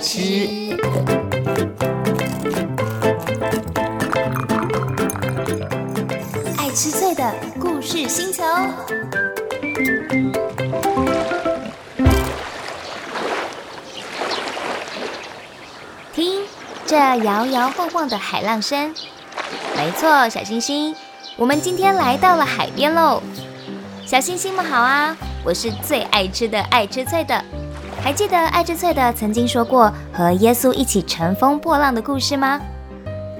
吃。爱吃脆的故事星球。听，这摇摇晃晃的海浪声。没错，小星星，我们今天来到了海边喽。小星星们好啊，我是最爱吃的爱吃脆的。还记得爱之翠的曾经说过和耶稣一起乘风破浪的故事吗？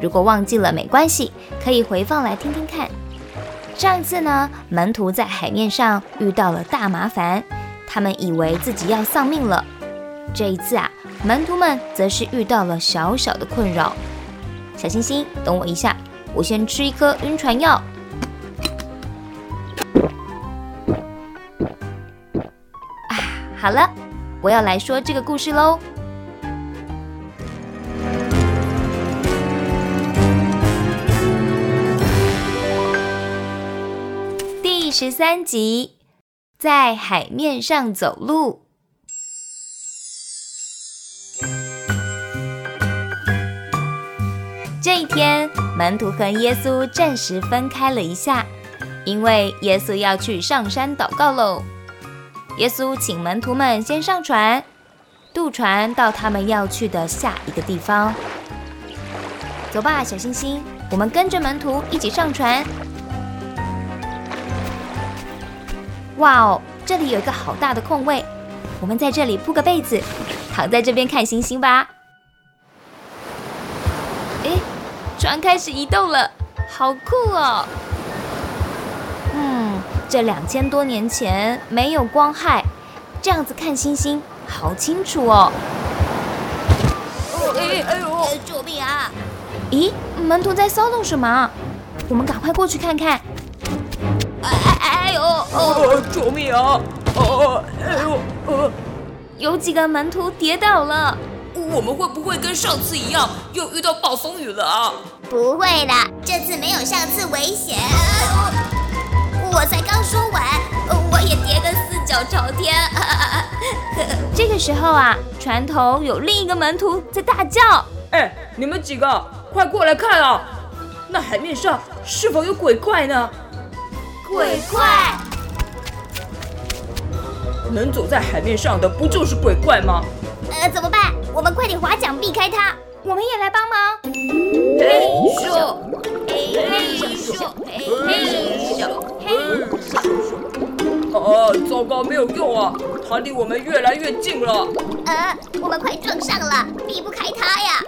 如果忘记了没关系，可以回放来听听看。上一次呢，门徒在海面上遇到了大麻烦，他们以为自己要丧命了。这一次啊，门徒们则是遇到了小小的困扰。小星星，等我一下，我先吃一颗晕船药。啊，好了，我要来说这个故事喽。第十三集，在海面上走路。这一天，门徒和耶稣暂时分开了一下，因为耶稣要去上山祷告喽。耶稣请门徒们先上船，渡船到他们要去的下一个地方。走吧，小星星，我们跟着门徒一起上船。哇哦，这里有一个好大的空位，我们在这里铺个被子，躺在这边看星星吧。诶，船开始移动了，好酷哦！嗯，这两千多年前没有光害，这样子看星星好清楚哦。哎哎呦！救命啊！咦，门徒在骚动什么？我们赶快过去看看。哎哎哎呦！哦，救命啊！哦，哎呦！呃，有几个门徒跌倒了。我们会不会跟上次一样，又遇到暴风雨了啊？不会的，这次没有上次危险。我才刚说完，我也跌个四脚朝天。这个时候啊，船头有另一个门徒在大叫：“哎，你们几个，快过来看啊！那海面上是否有鬼怪呢？”鬼怪？能走在海面上的不就是鬼怪吗？呃，怎么办？我们快点划桨避开它。我们也来帮忙。嘿咻，嘿咻，嘿咻，嘿咻。啊，糟糕，没有用啊！它离我们越来越近了。呃，我们快撞上了，避不开它呀！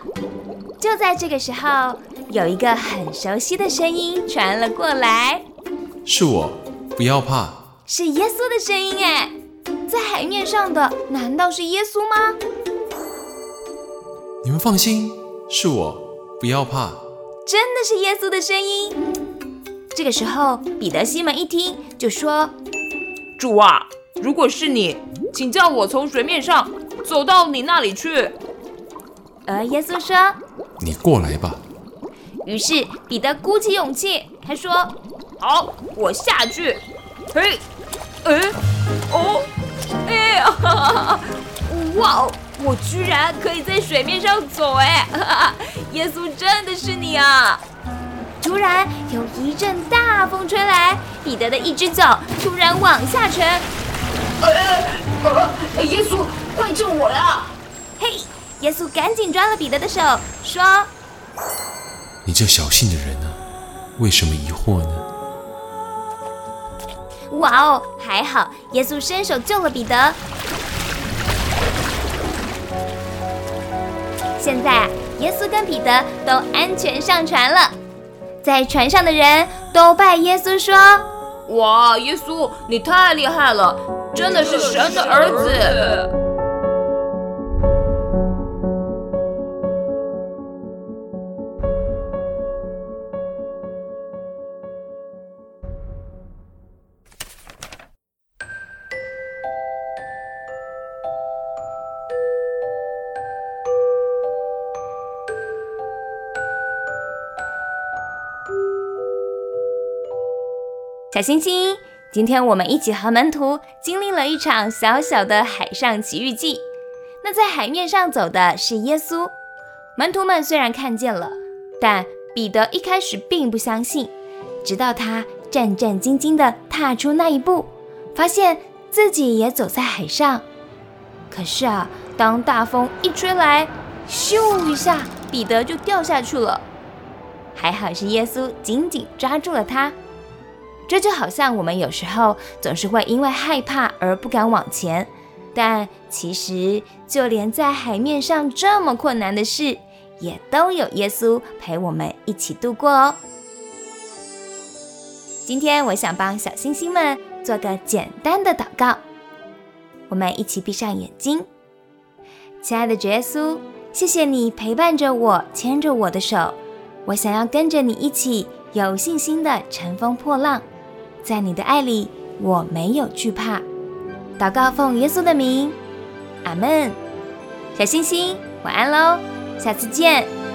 就在这个时候，有一个很熟悉的声音传了过来。是我，不要怕。是耶稣的声音哎，在海面上的难道是耶稣吗？你们放心，是我，不要怕。真的是耶稣的声音。这个时候，彼得、西门一听就说：“主啊，如果是你，请叫我从水面上走到你那里去。”而耶稣说：“你过来吧。”于是彼得鼓起勇气，他说：“好，我下去。”嘿，哎，哦，哎呀，哇哦！我居然可以在水面上走！哎，耶稣真的是你啊！突然有一阵大风吹来，彼得的一只脚突然往下沉。哎，耶稣，快救我呀！嘿，耶稣赶紧抓了彼得的手，说：“你这小信的人呢？为什么疑惑呢？”哇哦，还好耶稣伸手救了彼得。现在，耶稣跟彼得都安全上船了。在船上的人都拜耶稣说：“哇，耶稣，你太厉害了，真的是神的儿子。”小星星，今天我们一起和门徒经历了一场小小的海上奇遇记。那在海面上走的是耶稣。门徒们虽然看见了，但彼得一开始并不相信，直到他战战兢兢地踏出那一步，发现自己也走在海上。可是啊，当大风一吹来，咻一下，彼得就掉下去了。还好是耶稣紧紧抓住了他。这就好像我们有时候总是会因为害怕而不敢往前，但其实就连在海面上这么困难的事。也都有耶稣陪我们一起度过哦。今天我想帮小星星们做个简单的祷告，我们一起闭上眼睛。亲爱的主耶稣，谢谢你陪伴着我，牵着我的手，我想要跟着你一起有信心的乘风破浪，在你的爱里我没有惧怕。祷告奉耶稣的名，阿门。小星星，晚安喽。下次见。